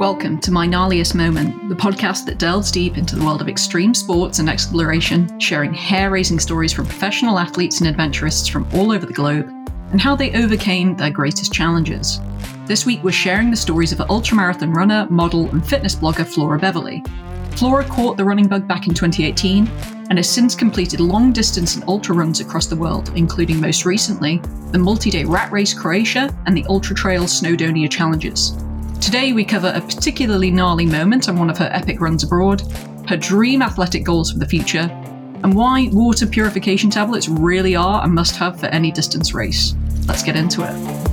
Welcome to My Gnarliest Moment, the podcast that delves deep into the world of extreme sports and exploration, sharing hair raising stories from professional athletes and adventurists from all over the globe, and how they overcame their greatest challenges. This week, we're sharing the stories of ultramarathon runner, model, and fitness blogger Flora Beverley. Flora caught the running bug back in 2018 and has since completed long distance and ultra runs across the world, including most recently the multi day Rat Race Croatia and the Ultra Trail Snowdonia Challenges. Today, we cover a particularly gnarly moment on one of her epic runs abroad, her dream athletic goals for the future, and why water purification tablets really are a must have for any distance race. Let's get into it.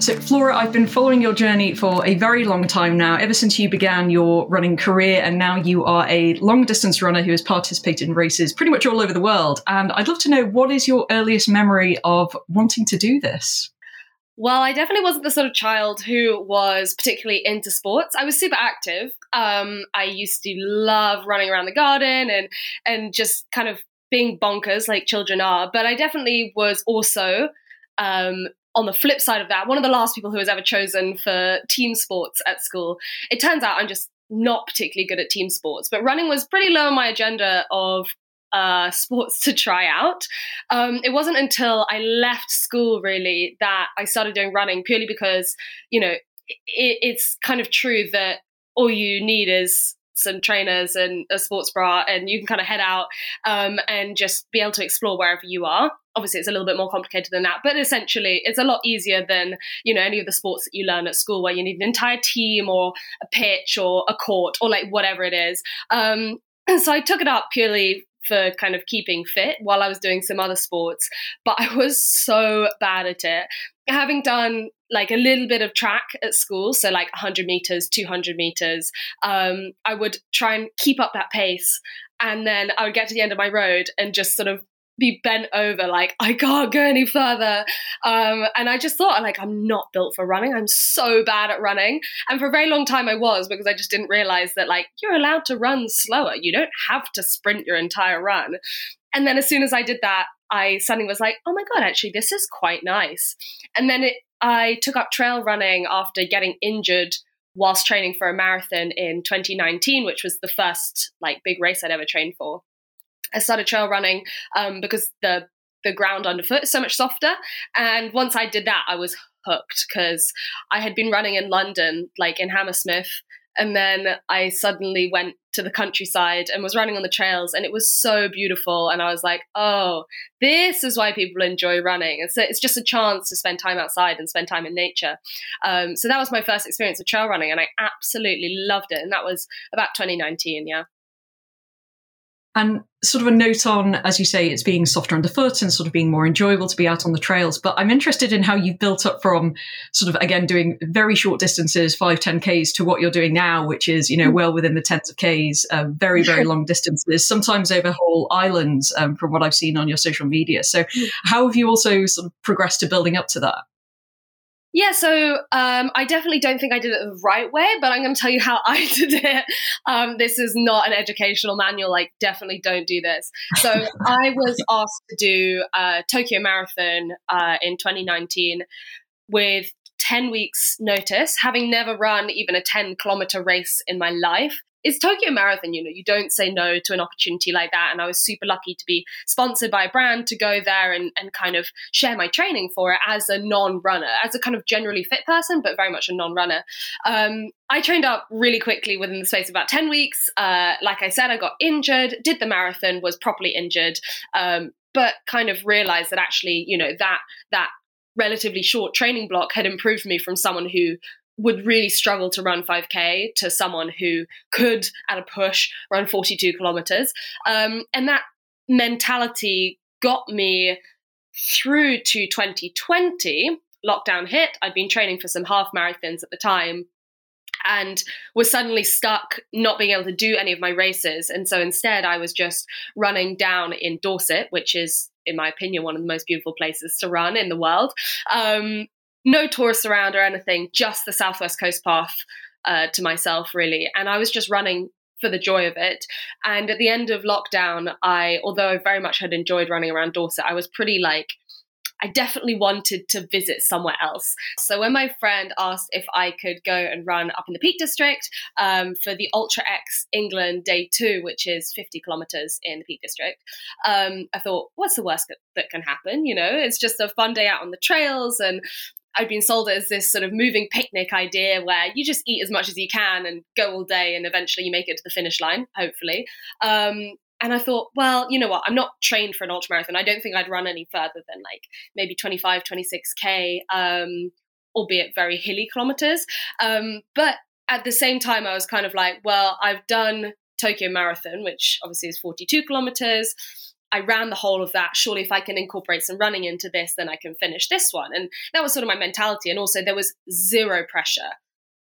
So, Flora, I've been following your journey for a very long time now, ever since you began your running career, and now you are a long distance runner who has participated in races pretty much all over the world. And I'd love to know what is your earliest memory of wanting to do this? Well, I definitely wasn't the sort of child who was particularly into sports. I was super active. Um, I used to love running around the garden and and just kind of being bonkers like children are. But I definitely was also um, on the flip side of that, one of the last people who was ever chosen for team sports at school. It turns out I'm just not particularly good at team sports, but running was pretty low on my agenda of uh, sports to try out. Um, it wasn't until I left school really that I started doing running purely because, you know, it, it's kind of true that all you need is some trainers and a sports bra and you can kind of head out um, and just be able to explore wherever you are obviously it's a little bit more complicated than that but essentially it's a lot easier than you know any of the sports that you learn at school where you need an entire team or a pitch or a court or like whatever it is um, so i took it up purely for kind of keeping fit while I was doing some other sports, but I was so bad at it. Having done like a little bit of track at school, so like 100 meters, 200 meters, um, I would try and keep up that pace. And then I would get to the end of my road and just sort of be bent over like i can't go any further. Um, and i just thought like i'm not built for running. I'm so bad at running. And for a very long time i was because i just didn't realize that like you're allowed to run slower. You don't have to sprint your entire run. And then as soon as i did that i suddenly was like oh my god actually this is quite nice. And then it, i took up trail running after getting injured whilst training for a marathon in 2019 which was the first like big race i'd ever trained for I started trail running um, because the the ground underfoot is so much softer. And once I did that, I was hooked because I had been running in London, like in Hammersmith, and then I suddenly went to the countryside and was running on the trails, and it was so beautiful. And I was like, oh, this is why people enjoy running. And so it's just a chance to spend time outside and spend time in nature. Um, so that was my first experience of trail running, and I absolutely loved it. And that was about 2019, yeah. And sort of a note on, as you say, it's being softer underfoot and sort of being more enjoyable to be out on the trails. But I'm interested in how you've built up from sort of, again, doing very short distances, five, 10 Ks to what you're doing now, which is, you know, well within the tens of Ks, um, very, very long distances, sometimes over whole islands um, from what I've seen on your social media. So hmm. how have you also sort of progressed to building up to that? Yeah, so um, I definitely don't think I did it the right way, but I'm going to tell you how I did it. Um, this is not an educational manual. Like, definitely don't do this. So I was asked to do a Tokyo Marathon uh, in 2019 with 10 weeks notice, having never run even a 10 kilometer race in my life it's Tokyo Marathon, you know, you don't say no to an opportunity like that. And I was super lucky to be sponsored by a brand to go there and, and kind of share my training for it as a non runner, as a kind of generally fit person, but very much a non runner. Um, I trained up really quickly within the space of about 10 weeks. Uh, like I said, I got injured, did the marathon, was properly injured, um, but kind of realized that actually, you know, that, that relatively short training block had improved me from someone who would really struggle to run 5k to someone who could at a push run 42 kilometers. Um, and that mentality got me through to 2020 lockdown hit. I'd been training for some half marathons at the time and was suddenly stuck not being able to do any of my races. And so instead i was just running down in dorset which is in my opinion one of the most beautiful places to run in the world. Um, no tourists around or anything, just the Southwest Coast Path uh, to myself, really. And I was just running for the joy of it. And at the end of lockdown, I, although I very much had enjoyed running around Dorset, I was pretty like I definitely wanted to visit somewhere else. So when my friend asked if I could go and run up in the Peak District um, for the Ultra X England Day Two, which is 50 kilometers in the Peak District, um, I thought, what's the worst that, that can happen? You know, it's just a fun day out on the trails and I'd been sold as this sort of moving picnic idea where you just eat as much as you can and go all day and eventually you make it to the finish line, hopefully. Um, and I thought, well, you know what? I'm not trained for an ultramarathon. I don't think I'd run any further than like maybe 25, 26K, um, albeit very hilly kilometers. Um, but at the same time, I was kind of like, well, I've done Tokyo Marathon, which obviously is 42 kilometers. I ran the whole of that. Surely, if I can incorporate some running into this, then I can finish this one. And that was sort of my mentality. And also, there was zero pressure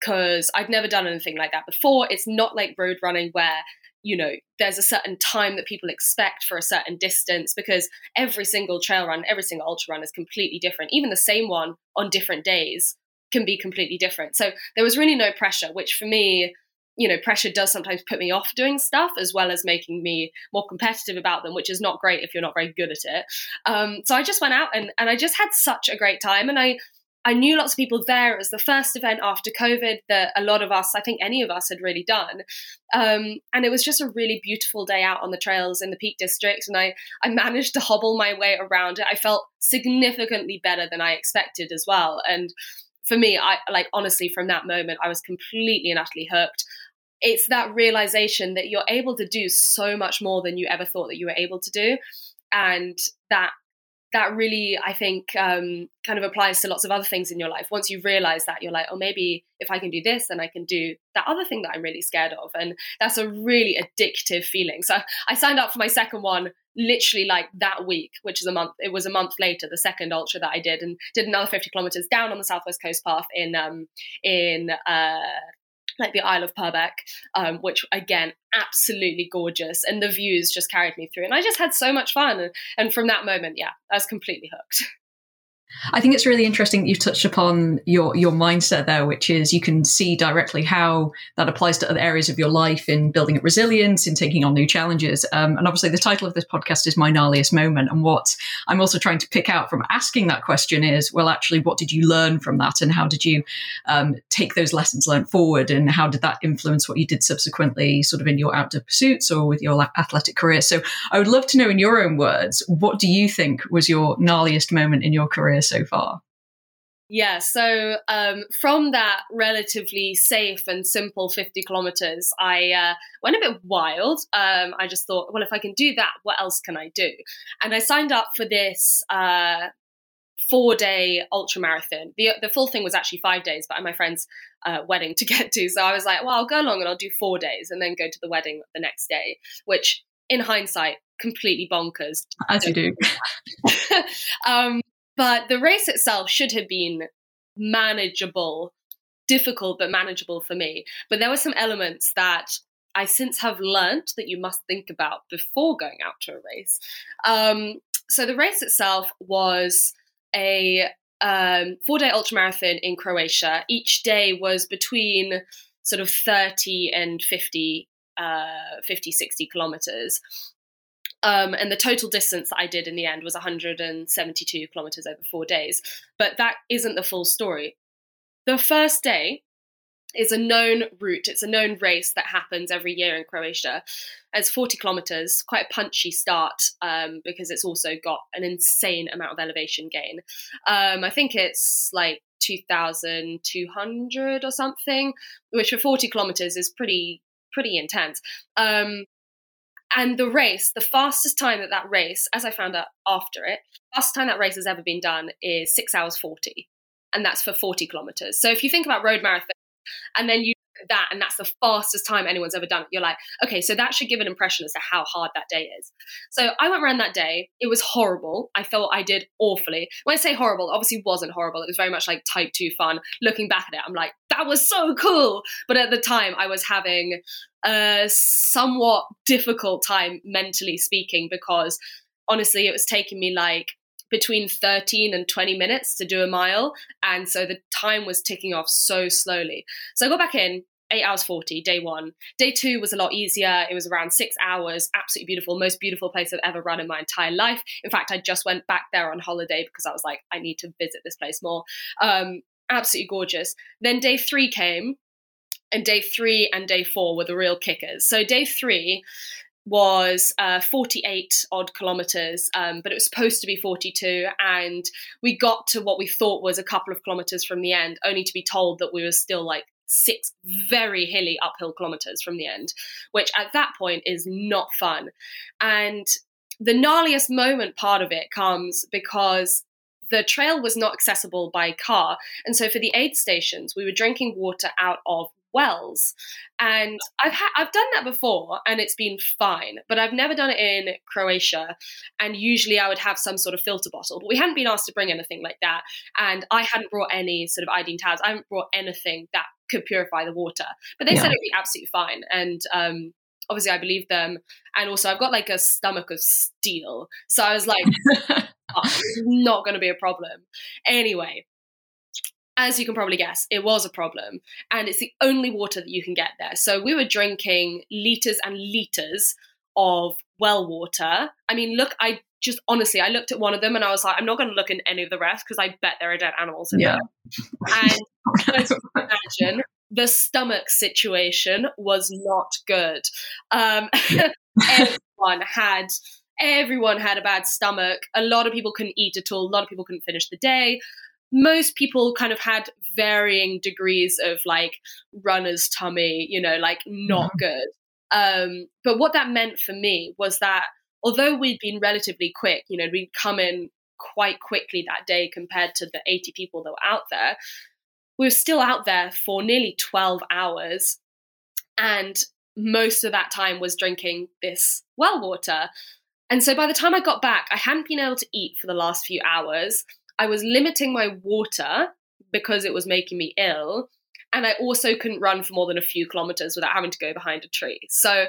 because I'd never done anything like that before. It's not like road running where you know there's a certain time that people expect for a certain distance because every single trail run every single ultra run is completely different even the same one on different days can be completely different so there was really no pressure which for me you know pressure does sometimes put me off doing stuff as well as making me more competitive about them which is not great if you're not very good at it um, so i just went out and, and i just had such a great time and i I knew lots of people there. It was the first event after COVID that a lot of us, I think any of us, had really done. Um, and it was just a really beautiful day out on the trails in the Peak District. And I, I managed to hobble my way around it. I felt significantly better than I expected as well. And for me, I like honestly, from that moment, I was completely and utterly hooked. It's that realization that you're able to do so much more than you ever thought that you were able to do. And that that really, I think, um, kind of applies to lots of other things in your life. Once you realize that, you're like, oh, maybe if I can do this, then I can do that other thing that I'm really scared of. And that's a really addictive feeling. So I signed up for my second one literally like that week, which is a month. It was a month later, the second ultra that I did, and did another 50 kilometers down on the Southwest Coast Path in um, in uh, like the Isle of Purbeck, um, which again, absolutely gorgeous. And the views just carried me through. And I just had so much fun. And, and from that moment, yeah, I was completely hooked. I think it's really interesting that you've touched upon your your mindset there, which is you can see directly how that applies to other areas of your life in building up resilience, in taking on new challenges. Um, and obviously, the title of this podcast is My Gnarliest Moment. And what I'm also trying to pick out from asking that question is, well, actually, what did you learn from that, and how did you um, take those lessons learned forward, and how did that influence what you did subsequently, sort of in your outdoor pursuits or with your athletic career? So, I would love to know, in your own words, what do you think was your gnarliest moment in your career? So far? Yeah, so um, from that relatively safe and simple 50 kilometers, I uh, went a bit wild. Um, I just thought, well, if I can do that, what else can I do? And I signed up for this uh, four day ultra marathon. The, the full thing was actually five days, but I had my friend's uh, wedding to get to. So I was like, well, I'll go along and I'll do four days and then go to the wedding the next day, which in hindsight, completely bonkers. As you do. um, but the race itself should have been manageable, difficult but manageable for me. But there were some elements that I since have learnt that you must think about before going out to a race. Um, so the race itself was a um, four day ultramarathon in Croatia. Each day was between sort of 30 and 50, uh, 50 60 kilometers. Um, and the total distance that I did in the end was 172 kilometers over four days. But that isn't the full story. The first day is a known route, it's a known race that happens every year in Croatia. It's 40 kilometers, quite a punchy start um, because it's also got an insane amount of elevation gain. Um, I think it's like 2,200 or something, which for 40 kilometers is pretty pretty intense. Um, and the race, the fastest time that that race, as I found out after it, fastest time that race has ever been done is six hours 40. And that's for 40 kilometers. So if you think about road marathon and then you that and that's the fastest time anyone's ever done it, you're like, okay, so that should give an impression as to how hard that day is. So I went around that day. It was horrible. I felt I did awfully. When I say horrible, obviously wasn't horrible. It was very much like type two fun. Looking back at it, I'm like, that was so cool. But at the time, I was having a somewhat difficult time mentally speaking because honestly, it was taking me like between 13 and 20 minutes to do a mile. And so the time was ticking off so slowly. So I got back in eight hours 40, day one. Day two was a lot easier. It was around six hours, absolutely beautiful, most beautiful place I've ever run in my entire life. In fact, I just went back there on holiday because I was like, I need to visit this place more. Um, absolutely gorgeous. Then day three came, and day three and day four were the real kickers. So day three was uh, 48 odd kilometers, um, but it was supposed to be 42. And we got to what we thought was a couple of kilometers from the end, only to be told that we were still like six very hilly uphill kilometers from the end, which at that point is not fun. And the gnarliest moment part of it comes because the trail was not accessible by car. And so for the aid stations, we were drinking water out of wells. And I've ha- I've done that before and it's been fine, but I've never done it in Croatia. And usually I would have some sort of filter bottle, but we hadn't been asked to bring anything like that. And I hadn't brought any sort of iodine tabs. I hadn't brought anything that could purify the water. But they yeah. said it'd be absolutely fine. And um, obviously I believe them. And also I've got like a stomach of steel. So I was like, oh, not going to be a problem. Anyway, as you can probably guess, it was a problem. And it's the only water that you can get there. So we were drinking liters and liters of well water. I mean, look, I just honestly, I looked at one of them and I was like, I'm not going to look in any of the rest because I bet there are dead animals in yeah. there. And imagine the stomach situation was not good. Um, everyone had everyone had a bad stomach. A lot of people couldn't eat at all. A lot of people couldn't finish the day most people kind of had varying degrees of like runner's tummy, you know, like not mm-hmm. good. Um, but what that meant for me was that although we'd been relatively quick, you know, we'd come in quite quickly that day compared to the 80 people that were out there, we were still out there for nearly 12 hours. And most of that time was drinking this well water. And so by the time I got back, I hadn't been able to eat for the last few hours. I was limiting my water because it was making me ill. And I also couldn't run for more than a few kilometers without having to go behind a tree. So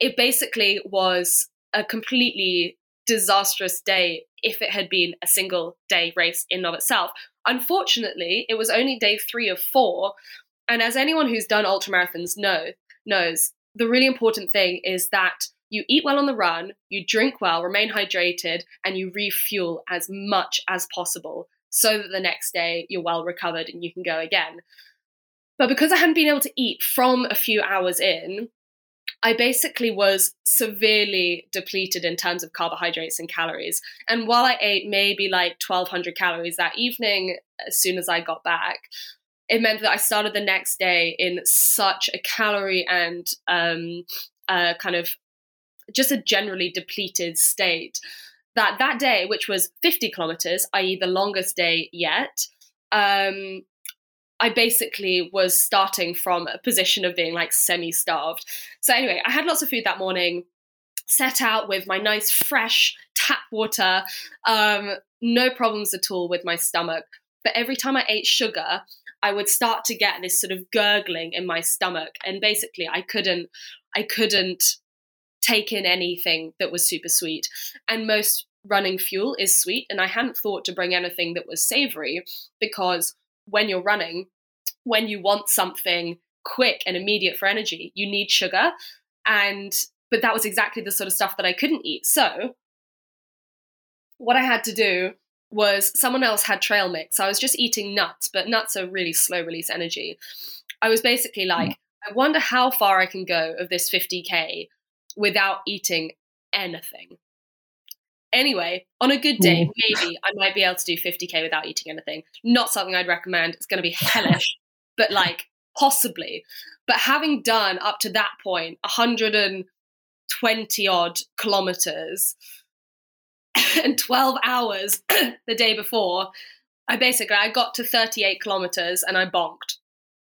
it basically was a completely disastrous day if it had been a single day race in of itself. Unfortunately, it was only day three of four. And as anyone who's done ultramarathons know, knows, the really important thing is that you eat well on the run, you drink well, remain hydrated, and you refuel as much as possible so that the next day you're well recovered and you can go again. But because I hadn't been able to eat from a few hours in, I basically was severely depleted in terms of carbohydrates and calories. And while I ate maybe like 1200 calories that evening, as soon as I got back, it meant that I started the next day in such a calorie and um, uh, kind of just a generally depleted state. That that day, which was 50 kilometers, i.e., the longest day yet, um, I basically was starting from a position of being like semi starved. So, anyway, I had lots of food that morning, set out with my nice, fresh tap water, um, no problems at all with my stomach. But every time I ate sugar, I would start to get this sort of gurgling in my stomach. And basically, I couldn't, I couldn't take in anything that was super sweet. And most running fuel is sweet. And I hadn't thought to bring anything that was savory because when you're running, when you want something quick and immediate for energy, you need sugar. And but that was exactly the sort of stuff that I couldn't eat. So what I had to do was someone else had trail mix. I was just eating nuts, but nuts are really slow release energy. I was basically like, mm. I wonder how far I can go of this 50k without eating anything. Anyway, on a good day, mm. maybe I might be able to do 50k without eating anything. Not something I'd recommend. It's going to be hellish, but like possibly. But having done up to that point 120 odd kilometers and 12 hours the day before, I basically I got to 38 kilometers and I bonked.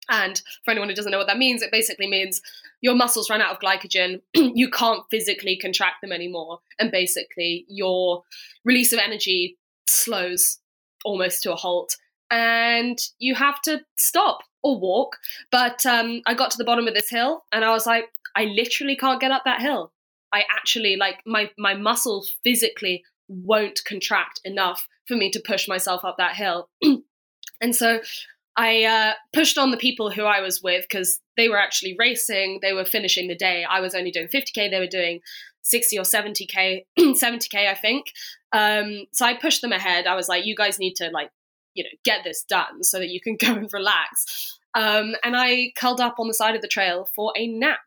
And for anyone who doesn't know what that means, it basically means your muscles run out of glycogen, you can't physically contract them anymore, and basically your release of energy slows almost to a halt, and you have to stop or walk. But um, I got to the bottom of this hill, and I was like, I literally can't get up that hill. I actually like my my muscles physically won't contract enough for me to push myself up that hill. and so I uh, pushed on the people who I was with because they were actually racing. They were finishing the day. I was only doing 50k. They were doing 60 or 70k, 70k, I think. Um, so I pushed them ahead. I was like, you guys need to like, you know, get this done so that you can go and relax. Um, and I curled up on the side of the trail for a nap.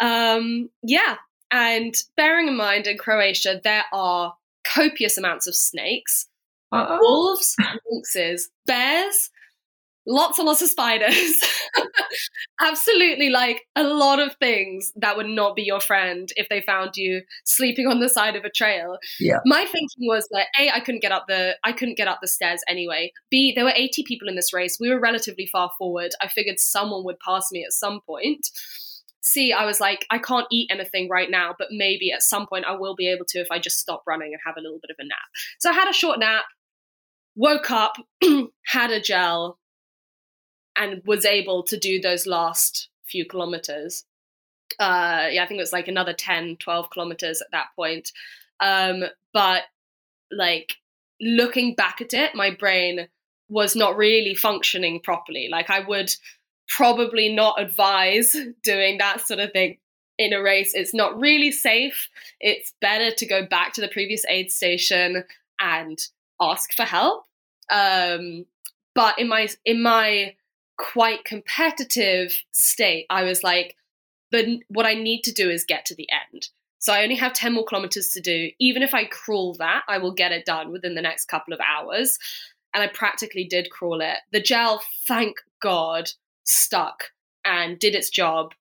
Um, yeah. And bearing in mind in Croatia, there are copious amounts of snakes, Uh-oh. wolves, lynxes, bears, lots and lots of spiders. Absolutely, like a lot of things that would not be your friend if they found you sleeping on the side of a trail. Yeah. My thinking was that a I couldn't get up the I couldn't get up the stairs anyway. B there were 80 people in this race. We were relatively far forward. I figured someone would pass me at some point. C, I was like, I can't eat anything right now, but maybe at some point I will be able to if I just stop running and have a little bit of a nap. So I had a short nap, woke up, had a gel, and was able to do those last few kilometers. Uh, yeah, I think it was like another 10, 12 kilometers at that point. Um, but like looking back at it, my brain was not really functioning properly. Like I would probably not advise doing that sort of thing in a race. It's not really safe. It's better to go back to the previous aid station and ask for help. Um, but in my in my quite competitive state, I was like, but what I need to do is get to the end. So I only have 10 more kilometers to do. Even if I crawl that, I will get it done within the next couple of hours. And I practically did crawl it. The gel, thank God, stuck and did its job,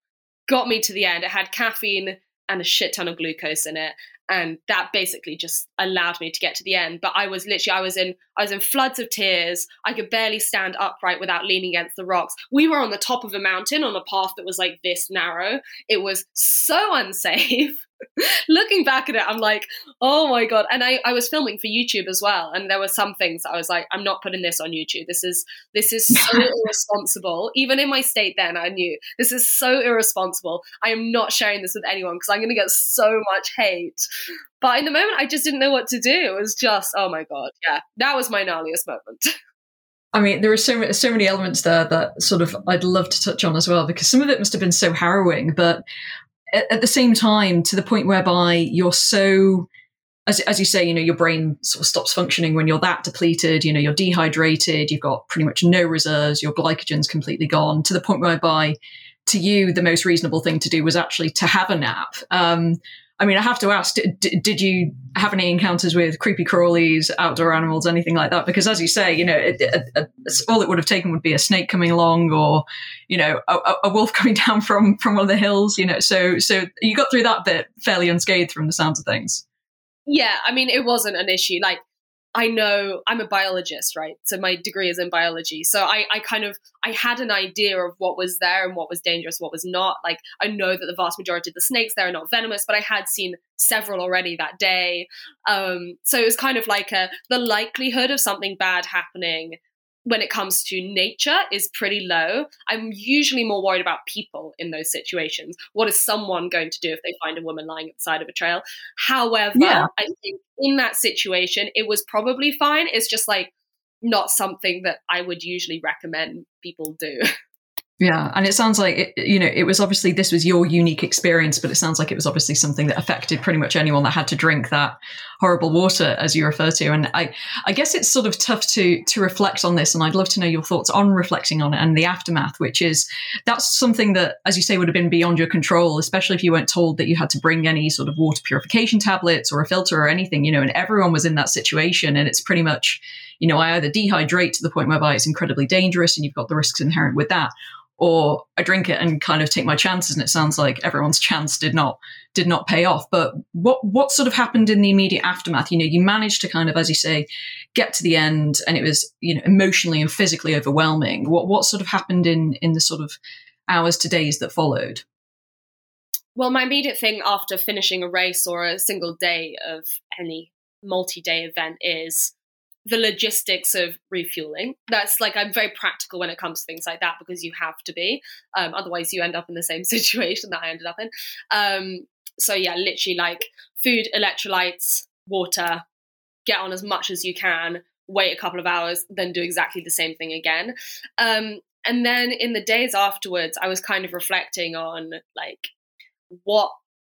got me to the end. It had caffeine and a shit ton of glucose in it and that basically just allowed me to get to the end. But i was literally i was in i was in floods of tears. I could barely stand upright without leaning against the rocks. We were on the top of a mountain on a path that was like this narrow. It was so unsafe looking back at it, I'm like, oh my god! And I, I was filming for YouTube as well, and there were some things I was like, I'm not putting this on YouTube. This is this is so irresponsible. Even in my state, then I knew this is so irresponsible. I am not sharing this with anyone because I'm going to get so much hate. But in the moment, I just didn't know what to do. It was just, oh my god, yeah, that was my gnarliest moment. I mean, there are so so many elements there that sort of I'd love to touch on as well because some of it must have been so harrowing. But at, at the same time, to the point whereby you're so as, as you say, you know, your brain sort of stops functioning when you're that depleted, you know, you're dehydrated, you've got pretty much no reserves, your glycogen's completely gone to the point whereby to you, the most reasonable thing to do was actually to have a nap. Um, I mean, I have to ask, did, did you have any encounters with creepy crawlies, outdoor animals, anything like that? Because as you say, you know, it, all it would have taken would be a snake coming along or, you know, a, a, wolf coming down from, from one of the hills, you know, so, so you got through that bit fairly unscathed from the sounds of things. Yeah. I mean, it wasn't an issue. Like I know I'm a biologist, right? So my degree is in biology. So I, I kind of I had an idea of what was there and what was dangerous, what was not. Like I know that the vast majority of the snakes there are not venomous, but I had seen several already that day. Um, so it was kind of like a the likelihood of something bad happening when it comes to nature is pretty low. I'm usually more worried about people in those situations. What is someone going to do if they find a woman lying at the side of a trail? However, yeah. I think in that situation, it was probably fine. It's just like not something that I would usually recommend people do. Yeah, and it sounds like it, you know it was obviously this was your unique experience, but it sounds like it was obviously something that affected pretty much anyone that had to drink that horrible water, as you refer to. And I, I guess it's sort of tough to to reflect on this, and I'd love to know your thoughts on reflecting on it and the aftermath, which is that's something that, as you say, would have been beyond your control, especially if you weren't told that you had to bring any sort of water purification tablets or a filter or anything, you know. And everyone was in that situation, and it's pretty much, you know, I either dehydrate to the point whereby it's incredibly dangerous, and you've got the risks inherent with that or I drink it and kind of take my chances. And it sounds like everyone's chance did not did not pay off. But what what sort of happened in the immediate aftermath? You know, you managed to kind of, as you say, get to the end, and it was you know emotionally and physically overwhelming. What what sort of happened in in the sort of hours to days that followed? Well, my immediate thing after finishing a race or a single day of any multi day event is the logistics of refueling. That's like I'm very practical when it comes to things like that because you have to be. Um, otherwise, you end up in the same situation that I ended up in. Um, so yeah, literally like food, electrolytes, water. Get on as much as you can. wait a couple of hours, then do exactly the same thing again. Um, and then in the days afterwards, I was kind of reflecting on like, what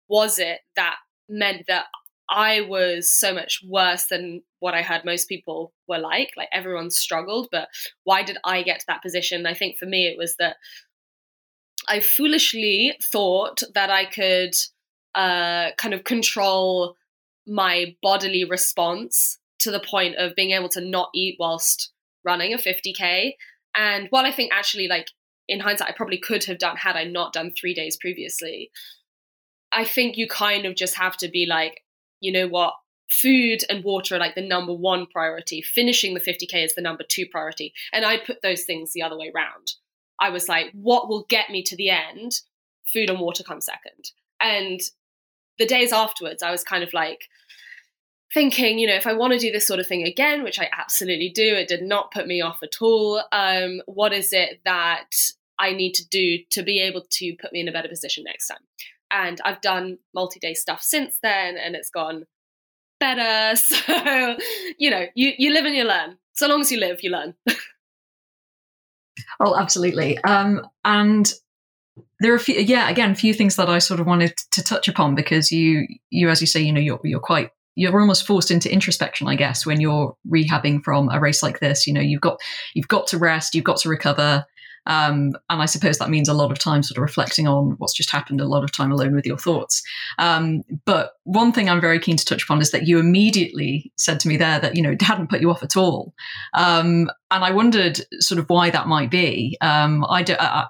was it that meant that I was so much worse than what I heard most people were like. Like everyone struggled, but why did I get to that position? I think for me, it was that I foolishly thought that I could uh, kind of control my bodily response to the point of being able to not eat whilst running a 50k. And while I think actually, like in hindsight, I probably could have done had I not done three days previously. I think you kind of just have to be like, you know what, food and water are like the number one priority. Finishing the 50K is the number two priority. And I put those things the other way around. I was like, what will get me to the end? Food and water come second. And the days afterwards, I was kind of like, thinking, you know, if I want to do this sort of thing again, which I absolutely do, it did not put me off at all. Um, what is it that I need to do to be able to put me in a better position next time? And I've done multi day stuff since then, and it's gone better. So, you know, you, you live and you learn. So long as you live, you learn. oh, absolutely. Um, and there are a few, yeah, again, a few things that I sort of wanted to touch upon because you, you, as you say, you know, you're, you're quite you're almost forced into introspection, I guess, when you're rehabbing from a race like this. You know, you've got you've got to rest, you've got to recover, um, and I suppose that means a lot of time sort of reflecting on what's just happened, a lot of time alone with your thoughts. Um, but one thing I'm very keen to touch upon is that you immediately said to me there that, you know, it hadn't put you off at all. Um, and I wondered sort of why that might be. Um, I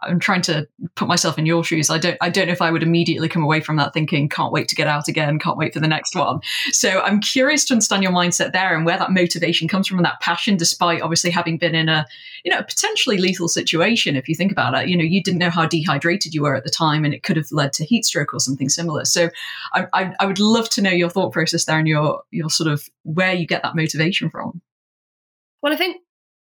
am trying to put myself in your shoes. I don't. I don't know if I would immediately come away from that thinking, "Can't wait to get out again. Can't wait for the next one." So I'm curious to understand your mindset there and where that motivation comes from and that passion, despite obviously having been in a, you know, potentially lethal situation. If you think about it, you know, you didn't know how dehydrated you were at the time, and it could have led to heat stroke or something similar. So I, I, I would love to know your thought process there and your your sort of where you get that motivation from. Well, I think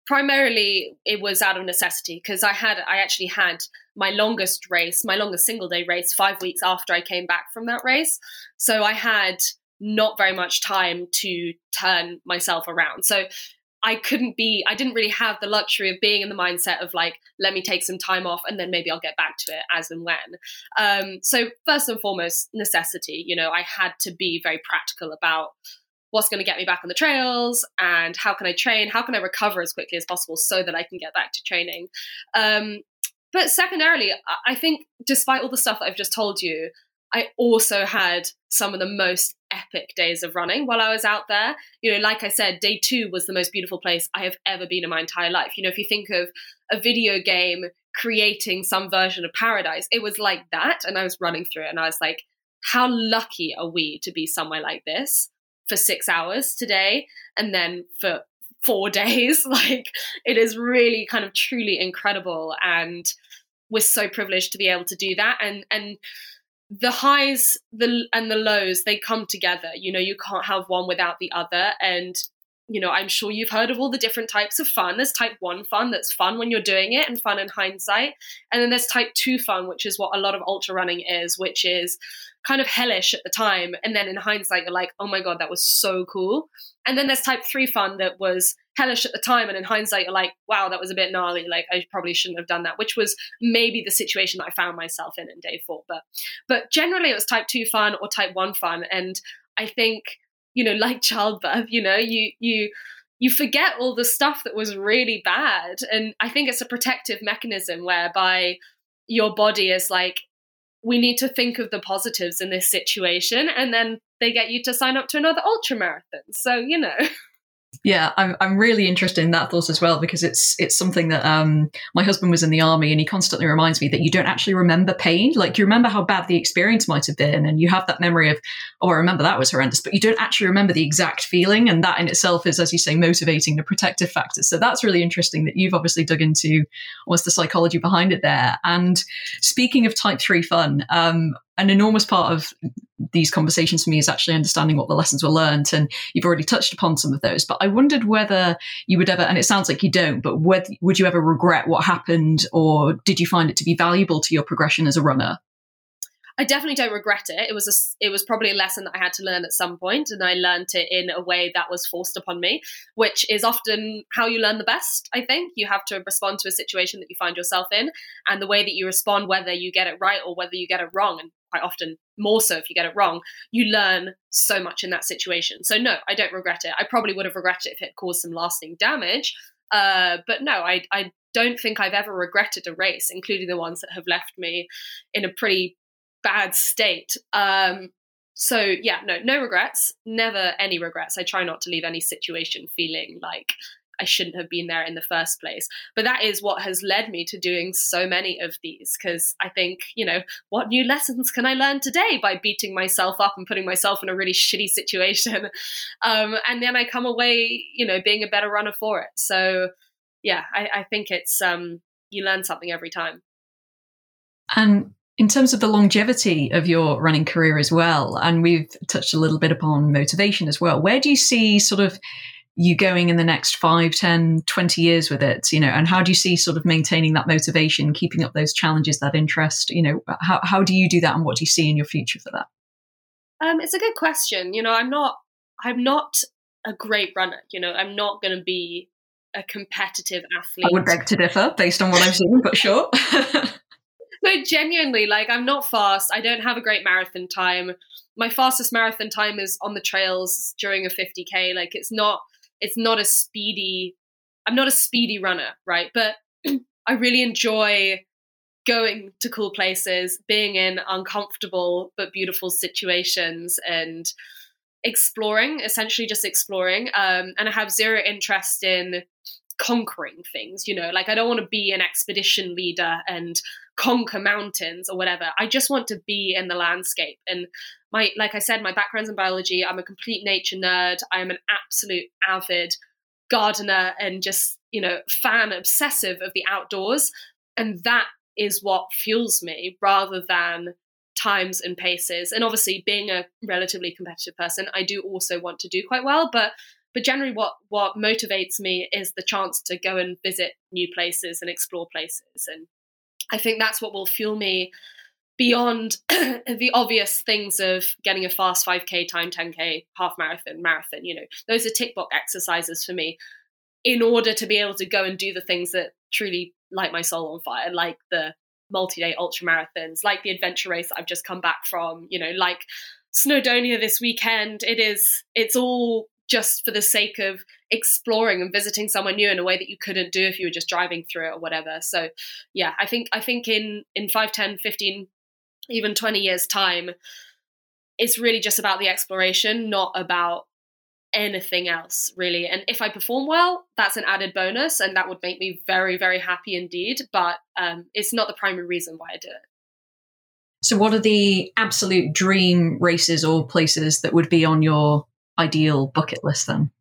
primarily it was out of necessity because I had I actually had my longest race, my longest single day race 5 weeks after I came back from that race. So I had not very much time to turn myself around. So I couldn't be I didn't really have the luxury of being in the mindset of like let me take some time off and then maybe I'll get back to it as and when. Um, so first and foremost necessity, you know, I had to be very practical about what's going to get me back on the trails and how can I train? How can I recover as quickly as possible so that I can get back to training? Um, but secondarily, I think despite all the stuff that I've just told you, I also had some of the most epic days of running while I was out there. You know, like I said, day two was the most beautiful place I have ever been in my entire life. You know, if you think of a video game creating some version of paradise, it was like that. And I was running through it and I was like, how lucky are we to be somewhere like this? for six hours today and then for four days. Like it is really kind of truly incredible. And we're so privileged to be able to do that. And and the highs the and the lows they come together you know you can't have one without the other and you know i'm sure you've heard of all the different types of fun there's type 1 fun that's fun when you're doing it and fun in hindsight and then there's type 2 fun which is what a lot of ultra running is which is kind of hellish at the time. And then in hindsight, you're like, oh my God, that was so cool. And then there's type three fun that was hellish at the time. And in hindsight, you're like, wow, that was a bit gnarly. Like I probably shouldn't have done that, which was maybe the situation that I found myself in in day four. But, but generally it was type two fun or type one fun. And I think, you know, like childbirth, you know, you, you, you forget all the stuff that was really bad. And I think it's a protective mechanism whereby your body is like, we need to think of the positives in this situation and then they get you to sign up to another ultra marathon so you know Yeah, I'm I'm really interested in that thought as well because it's it's something that um my husband was in the army and he constantly reminds me that you don't actually remember pain. Like you remember how bad the experience might have been and you have that memory of oh I remember that was horrendous, but you don't actually remember the exact feeling and that in itself is as you say motivating the protective factors. So that's really interesting that you've obviously dug into what's the psychology behind it there. And speaking of type 3 fun, um an enormous part of these conversations for me is actually understanding what the lessons were learned. And you've already touched upon some of those. But I wondered whether you would ever, and it sounds like you don't, but whether, would you ever regret what happened or did you find it to be valuable to your progression as a runner? I definitely don't regret it. It was a, it was probably a lesson that I had to learn at some point, and I learned it in a way that was forced upon me, which is often how you learn the best. I think you have to respond to a situation that you find yourself in, and the way that you respond, whether you get it right or whether you get it wrong, and quite often more so if you get it wrong, you learn so much in that situation. So no, I don't regret it. I probably would have regretted it if it caused some lasting damage. Uh, but no, I, I don't think I've ever regretted a race, including the ones that have left me in a pretty bad state. Um, so yeah, no, no regrets, never any regrets. I try not to leave any situation feeling like I shouldn't have been there in the first place. But that is what has led me to doing so many of these because I think, you know, what new lessons can I learn today by beating myself up and putting myself in a really shitty situation? Um, and then I come away, you know, being a better runner for it. So yeah, I, I think it's, um, you learn something every time. And in terms of the longevity of your running career as well, and we've touched a little bit upon motivation as well, where do you see sort of you going in the next 5 10 20 years with it you know and how do you see sort of maintaining that motivation keeping up those challenges that interest you know how, how do you do that and what do you see in your future for that? Um, it's a good question. You know i'm not i'm not a great runner you know i'm not going to be a competitive athlete i would beg to differ based on what i've seen but sure. No genuinely like i'm not fast. I don't have a great marathon time. My fastest marathon time is on the trails during a 50k like it's not it's not a speedy i'm not a speedy runner right? But i really enjoy going to cool places being in uncomfortable but beautiful situations and exploring essentially just exploring. Um, and i have zero interest in conquering things you know like i don't want to be an expedition leader and conquer mountains or whatever i just want to be in the landscape and my like I said, my background's in biology. I'm a complete nature nerd. I'm an absolute avid gardener and just you know fan obsessive of the outdoors, and that is what fuels me rather than times and paces. And obviously, being a relatively competitive person, I do also want to do quite well, but but generally what what motivates me is the chance to go and visit new places and explore places. And i think that's what will fuel me beyond the obvious things of getting a fast 5k time 10k half marathon marathon you know. Those are tick box exercises for me in order to be able to go and do the things that truly light my soul on fire like the multi-day ultra marathons like the adventure race i've just come back from you know like snowdonia this weekend. It is it's all just for the sake of exploring and visiting somewhere new in a way that you couldn't do if you were just driving through it or whatever so yeah i think i think in in 5 10 15 even 20 years' time, it's really just about the exploration, not about anything else, really. And if I perform well, that's an added bonus, and that would make me very, very happy indeed. But um, it's not the primary reason why I do it. So, what are the absolute dream races or places that would be on your ideal bucket list then?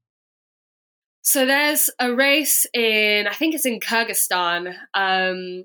So there's a race in, I think it's in Kyrgyzstan, um,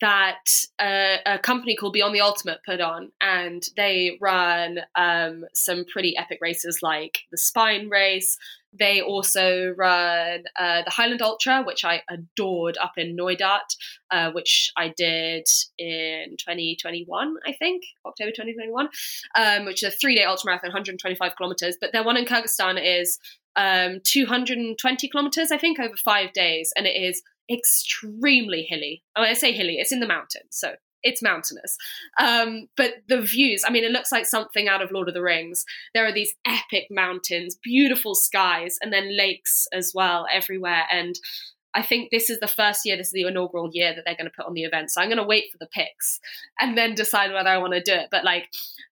that uh, a company called Beyond the Ultimate put on, and they run um, some pretty epic races like the Spine Race. They also run uh, the Highland Ultra, which I adored up in Knoydart, uh, which I did in 2021, I think, October 2021, um, which is a three day ultra marathon, 125 kilometers. But their one in Kyrgyzstan is um, 220 kilometers, I think, over five days, and it is extremely hilly. When I say hilly, it's in the mountains, so it's mountainous. Um, but the views, I mean, it looks like something out of Lord of the Rings. There are these epic mountains, beautiful skies, and then lakes as well everywhere. And I think this is the first year, this is the inaugural year that they're going to put on the event. So I'm going to wait for the pics and then decide whether I want to do it. But like,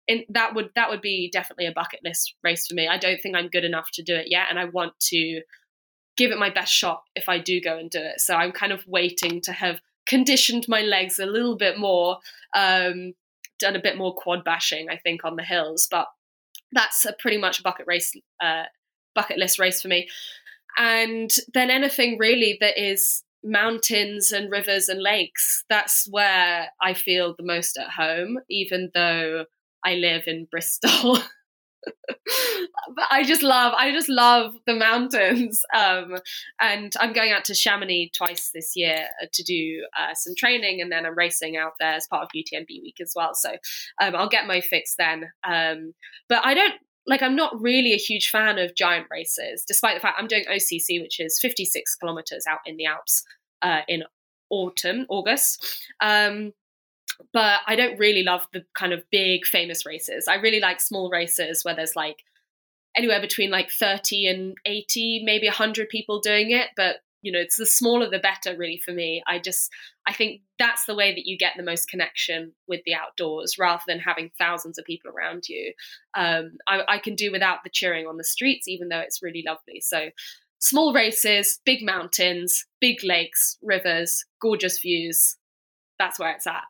in, that would that would be definitely a bucket list race for me. I don't think I'm good enough to do it yet, and I want to give it my best shot if I do go and do it. So I'm kind of waiting to have conditioned my legs a little bit more, um, done a bit more quad bashing, I think, on the hills. But that's a pretty much a bucket race, uh, bucket list race for me. And then anything really that is mountains and rivers and lakes, that's where I feel the most at home, even though I live in Bristol. but I just love, I just love the mountains. Um, and I'm going out to Chamonix twice this year to do uh, some training, and then I'm racing out there as part of UTMB week as well. So um, I'll get my fix then. Um, but I don't like I'm not really a huge fan of giant races, despite the fact I'm doing OCC, which is 56 kilometers out in the Alps uh, in autumn, August. Um, but I don't really love the kind of big famous races. I really like small races where there's like anywhere between like 30 and 80, maybe 100 people doing it. But, you know, it's the smaller the better, really, for me. I just, I think that's the way that you get the most connection with the outdoors rather than having thousands of people around you. Um, I, I can do without the cheering on the streets, even though it's really lovely. So, small races, big mountains, big lakes, rivers, gorgeous views. That's where it's at.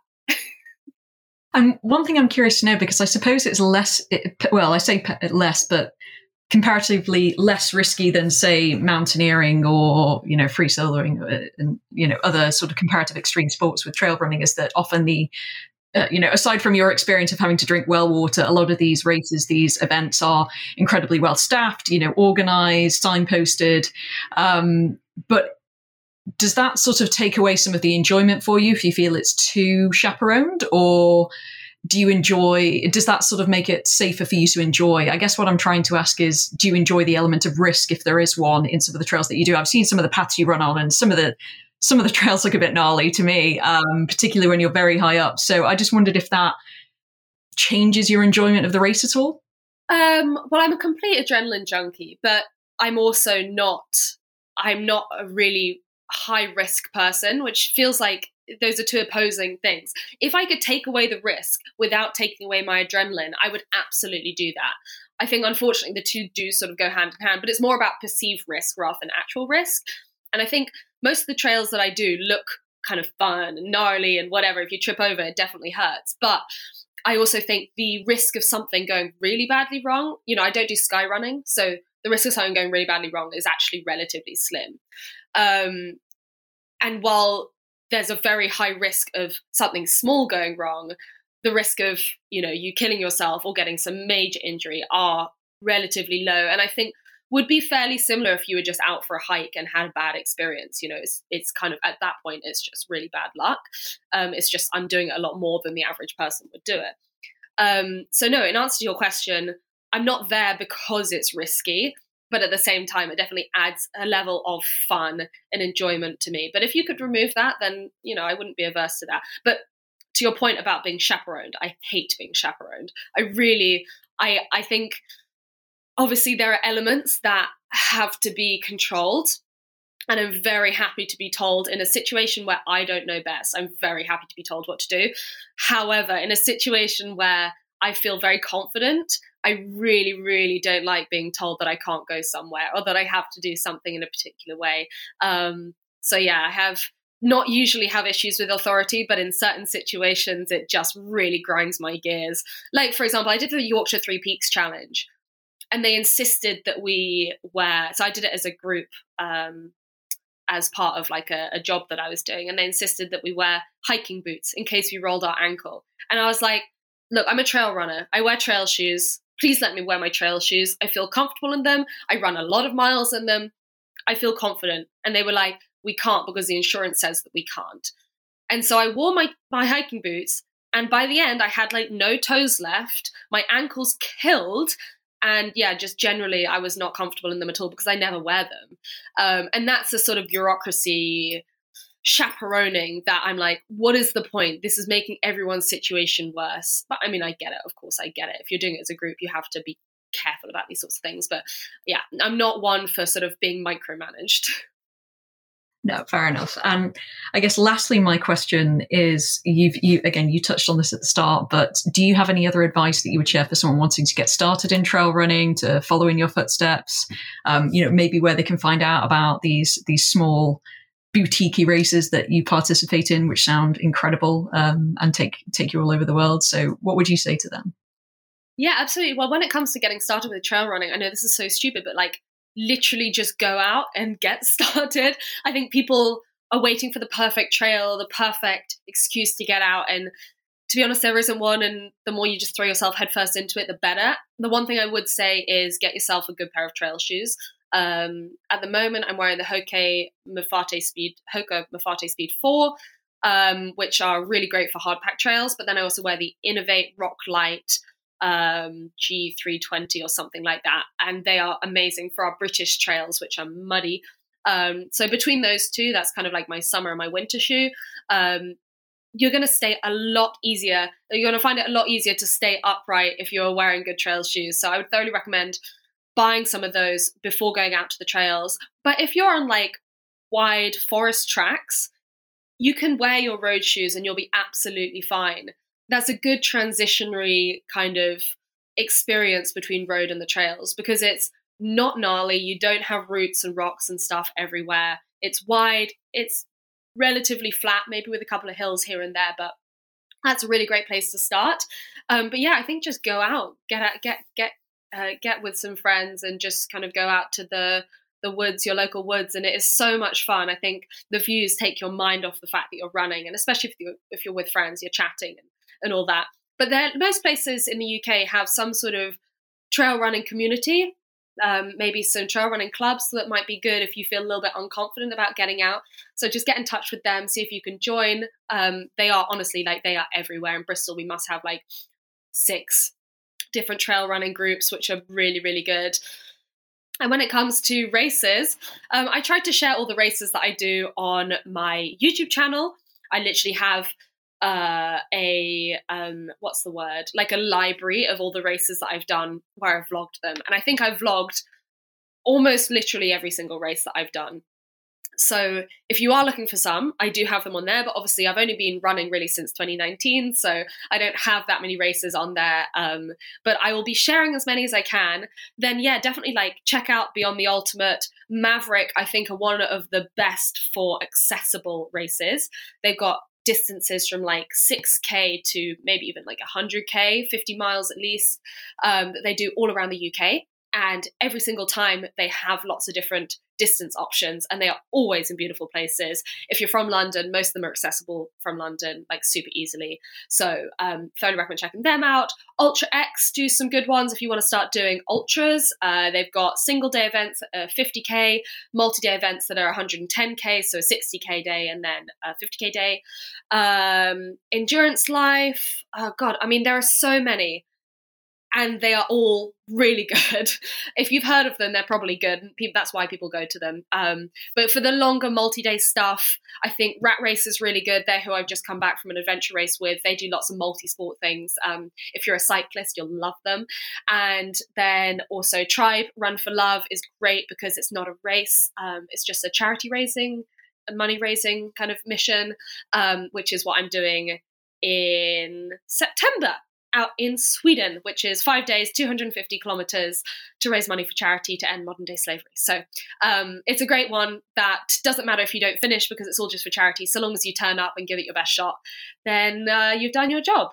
And one thing I'm curious to know, because I suppose it's less, well, I say less, but comparatively less risky than, say, mountaineering or, you know, free soloing uh, and, you know, other sort of comparative extreme sports with trail running is that often the, uh, you know, aside from your experience of having to drink well water, a lot of these races, these events are incredibly well staffed, you know, organized, signposted. Um, but does that sort of take away some of the enjoyment for you if you feel it's too chaperoned? Or do you enjoy does that sort of make it safer for you to enjoy? I guess what i'm trying to ask is do you enjoy the element of risk if there is one in some of the trails that you do? I've seen some of the paths you run on and some of the some of the trails look a bit gnarly to me um, particularly when you're very high up. So i just wondered if that changes your enjoyment of the race at all? Um, well i'm a complete adrenaline junkie but i'm also not i'm not a really high risk person, which feels like those are two opposing things. If I could take away the risk without taking away my adrenaline, I would absolutely do that. I think unfortunately the two do sort of go hand in hand, but it's more about perceived risk rather than actual risk. And I think most of the trails that I do look kind of fun and gnarly and whatever. If you trip over, it definitely hurts. But I also think the risk of something going really badly wrong, you know, I don't do sky running, so the risk of something going really badly wrong is actually relatively slim. Um, and while there's a very high risk of something small going wrong, the risk of you know you killing yourself or getting some major injury are relatively low. And I think would be fairly similar if you were just out for a hike and had a bad experience. You know, it's it's kind of at that point it's just really bad luck. Um, it's just I'm doing it a lot more than the average person would do it. Um, so no, in answer to your question, I'm not there because it's risky but at the same time, it definitely adds a level of fun and enjoyment to me. But if you could remove that, then you know I wouldn't be averse to that. But to your point about being chaperoned, I hate being chaperoned. I really, I, I think obviously there are elements that have to be controlled. And I'm very happy to be told in a situation where I don't know best, I'm very happy to be told what to do. However, in a situation where I feel very confident I really, really don't like being told that I can't go somewhere or that I have to do something in a particular way. Um, so yeah, I have not usually have issues with authority, but in certain situations, it just really grinds my gears. Like, for example, I did the Yorkshire Three Peaks Challenge, and they insisted that we wear. So I did it as a group, um, as part of like a, a job that I was doing, and they insisted that we wear hiking boots in case we rolled our ankle. And I was like, "Look, I'm a trail runner. I wear trail shoes please let me wear my trail shoes. I feel comfortable in them. I run a lot of miles in them. I feel confident. And they were like, we can't because the insurance says that we can't. And so I wore my, my hiking boots. And by the end, I had like no toes left. My ankles killed. And yeah, just generally, I was not comfortable in them at all because I never wear them. Um, and that's a sort of bureaucracy chaperoning that I'm like, what is the point? This is making everyone's situation worse. But I mean, I get it. Of course, I get it. If you're doing it as a group, you have to be careful about these sorts of things. But yeah, I'm not one for sort of being micromanaged. No, fair enough. And I guess lastly, my question is: you've you again you touched on this at the start, but do you have any other advice that you would share for someone wanting to get started in trail running, to follow in your footsteps? Um, you know, maybe where they can find out about these these small boutique races that you participate in, which sound incredible um, and take take you all over the world. So, what would you say to them? Yeah, absolutely. Well, when it comes to getting started with trail running, I know this is so stupid, but like literally just go out and get started. I think people are waiting for the perfect trail, the perfect excuse to get out and to be honest, there isn't one, and the more you just throw yourself headfirst into it, the better. The one thing I would say is get yourself a good pair of trail shoes. Um, at the moment, I'm wearing the Hoka Mafate Speed Hoka Mafate Speed Four, um, which are really great for hard pack trails. But then I also wear the Inov-8 Rock Light um, G320 or something like that, and they are amazing for our British trails, which are muddy. Um, so between those two, that's kind of like my summer and my winter shoe. Um, you're going to stay a lot easier. You're going to find it a lot easier to stay upright if you're wearing good trail shoes. So I would thoroughly recommend buying some of those before going out to the trails. But if you're on like wide forest tracks, you can wear your road shoes and you'll be absolutely fine. That's a good transitionary kind of experience between road and the trails because it's not gnarly. You don't have roots and rocks and stuff everywhere. It's wide. It's relatively flat, maybe with a couple of hills here and there, but that's a really great place to start. Um, but yeah, I think just go out, get out, get get uh, get with some friends, and just kind of go out to the the woods, your local woods, and it is so much fun. I think the views take your mind off the fact that you're running, and especially if you're if you're with friends, you're chatting and, and all that. But there, most places in the UK have some sort of trail running community um, maybe some trail running clubs that might be good if you feel a little bit unconfident about getting out. So just get in touch with them, see if you can join. Um, they are honestly like they are everywhere in Bristol. We must have like six different trail running groups, which are really really good. And when it comes to races, um, I try to share all the races that I do on my YouTube channel. I literally have uh, a um, what's the word like a library of all the races that I've done where I've vlogged them, and I think I've vlogged almost literally every single race that I've done. So if you are looking for some, I do have them on there, but obviously I've only been running really since 2019, so I don't have that many races on there. Um, but I will be sharing as many as I can. Then yeah, definitely like check out Beyond the Ultimate. Maverick, I think, are one of the best for accessible races. They've got distances from like 6k to maybe even like 100k 50 miles at least um, that they do all around the uk and every single time they have lots of different distance options and they are always in beautiful places. If you're from london most of them are accessible from london like super easily. So um thoroughly recommend checking them out. Ultra x do some good ones if you want to start doing ultras. Uh, they've got single day events at 50k multi-day events that are 110k so a 60k day and then a 50k day. Um endurance life oh god i mean there are so many and they are all really good. if you've heard of them, they're probably good. That's why people go to them. Um, but for the longer multi-day stuff, I think Rat Race is really good. They're who I've just come back from an adventure race with. They do lots of multi-sport things. Um, if you're a cyclist, you'll love them. And then also Tribe Run for Love is great because it's not a race. Um, it's just a charity raising, a money raising kind of mission, um, which is what I'm doing in September out in Sweden, which is five days, 250 kilometers to raise money for charity to end modern day slavery. So um, it's a great one that doesn't matter if you don't finish because it's all just for charity. So long as you turn up and give it your best shot, then uh, you've done your job.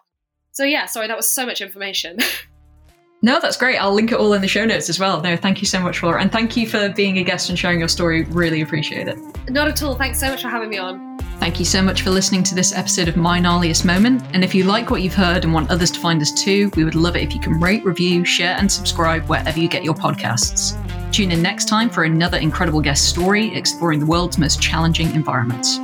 So yeah, sorry, that was so much information. No, that's great. I'll link it all in the show notes as well. No, thank you so much, Flora. And thank you for being a guest and sharing your story. Really appreciate it. Not at all. Thanks so much for having me on. Thank you so much for listening to this episode of My Gnarliest Moment. And if you like what you've heard and want others to find us too, we would love it if you can rate, review, share, and subscribe wherever you get your podcasts. Tune in next time for another incredible guest story exploring the world's most challenging environments.